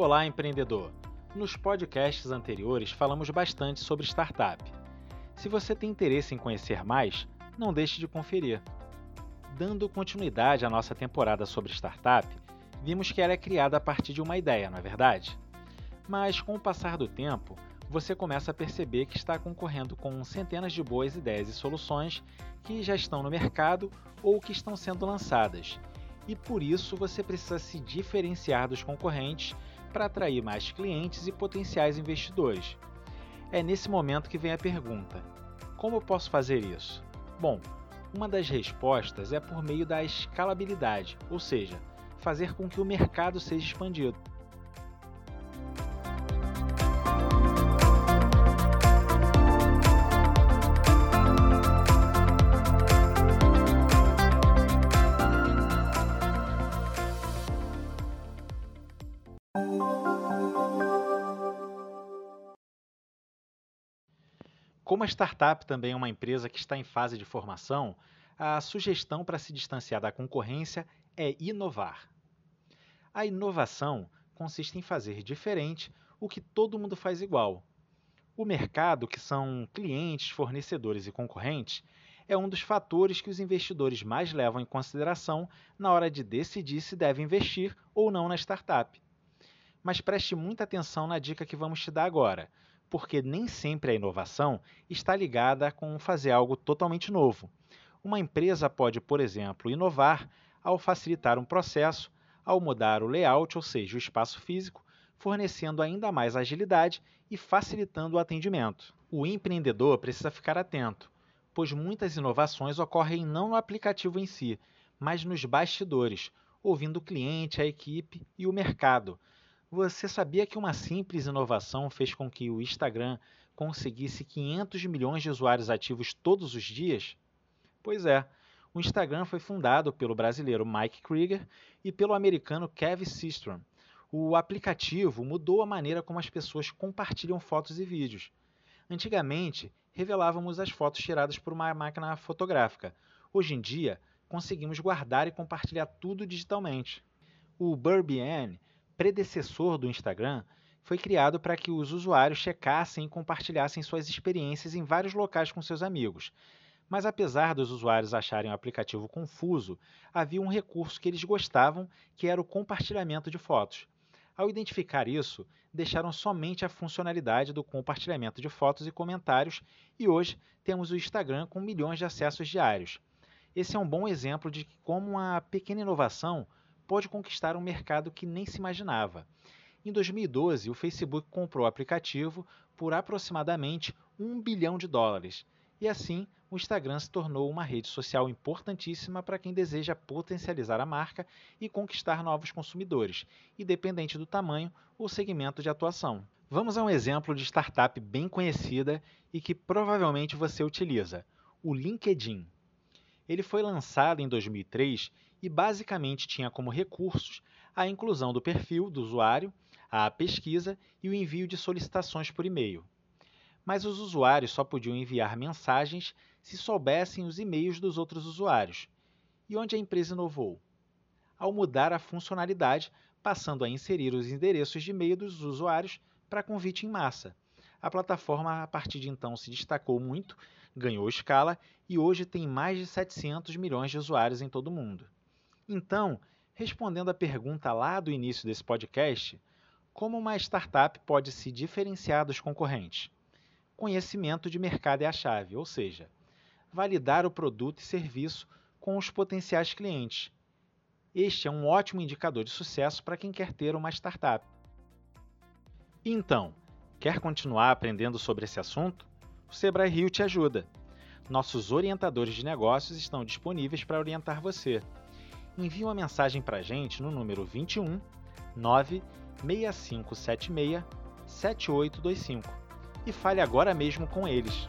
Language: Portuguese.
Olá, empreendedor! Nos podcasts anteriores falamos bastante sobre startup. Se você tem interesse em conhecer mais, não deixe de conferir. Dando continuidade à nossa temporada sobre startup, vimos que ela é criada a partir de uma ideia, não é verdade? Mas com o passar do tempo, você começa a perceber que está concorrendo com centenas de boas ideias e soluções que já estão no mercado ou que estão sendo lançadas. E por isso você precisa se diferenciar dos concorrentes para atrair mais clientes e potenciais investidores. É nesse momento que vem a pergunta: como eu posso fazer isso? Bom, uma das respostas é por meio da escalabilidade, ou seja, fazer com que o mercado seja expandido. Como a startup também é uma empresa que está em fase de formação, a sugestão para se distanciar da concorrência é inovar. A inovação consiste em fazer diferente o que todo mundo faz igual. O mercado, que são clientes, fornecedores e concorrentes, é um dos fatores que os investidores mais levam em consideração na hora de decidir se deve investir ou não na startup. Mas preste muita atenção na dica que vamos te dar agora, porque nem sempre a inovação está ligada com fazer algo totalmente novo. Uma empresa pode, por exemplo, inovar ao facilitar um processo, ao mudar o layout, ou seja, o espaço físico, fornecendo ainda mais agilidade e facilitando o atendimento. O empreendedor precisa ficar atento, pois muitas inovações ocorrem não no aplicativo em si, mas nos bastidores, ouvindo o cliente, a equipe e o mercado, você sabia que uma simples inovação fez com que o Instagram conseguisse 500 milhões de usuários ativos todos os dias? Pois é, o Instagram foi fundado pelo brasileiro Mike Krieger e pelo americano Kevin Systrom. O aplicativo mudou a maneira como as pessoas compartilham fotos e vídeos. Antigamente, revelávamos as fotos tiradas por uma máquina fotográfica. Hoje em dia, conseguimos guardar e compartilhar tudo digitalmente. O Burbian predecessor do Instagram, foi criado para que os usuários checassem e compartilhassem suas experiências em vários locais com seus amigos. Mas apesar dos usuários acharem o aplicativo confuso, havia um recurso que eles gostavam, que era o compartilhamento de fotos. Ao identificar isso, deixaram somente a funcionalidade do compartilhamento de fotos e comentários, e hoje temos o Instagram com milhões de acessos diários. Esse é um bom exemplo de como uma pequena inovação pode conquistar um mercado que nem se imaginava. Em 2012, o Facebook comprou o aplicativo por aproximadamente 1 bilhão de dólares. E assim, o Instagram se tornou uma rede social importantíssima para quem deseja potencializar a marca e conquistar novos consumidores, independente do tamanho ou segmento de atuação. Vamos a um exemplo de startup bem conhecida e que provavelmente você utiliza: o LinkedIn. Ele foi lançado em 2003 e basicamente tinha como recursos a inclusão do perfil do usuário, a pesquisa e o envio de solicitações por e-mail. Mas os usuários só podiam enviar mensagens se soubessem os e-mails dos outros usuários. E onde a empresa inovou? Ao mudar a funcionalidade, passando a inserir os endereços de e-mail dos usuários para convite em massa. A plataforma, a partir de então, se destacou muito, ganhou escala e hoje tem mais de 700 milhões de usuários em todo o mundo. Então, respondendo à pergunta lá do início desse podcast, como uma startup pode se diferenciar dos concorrentes? Conhecimento de mercado é a chave, ou seja, validar o produto e serviço com os potenciais clientes. Este é um ótimo indicador de sucesso para quem quer ter uma startup. Então, quer continuar aprendendo sobre esse assunto? O Sebrae Rio te ajuda. Nossos orientadores de negócios estão disponíveis para orientar você envie uma mensagem para a gente no número 21 96576 7825 e fale agora mesmo com eles.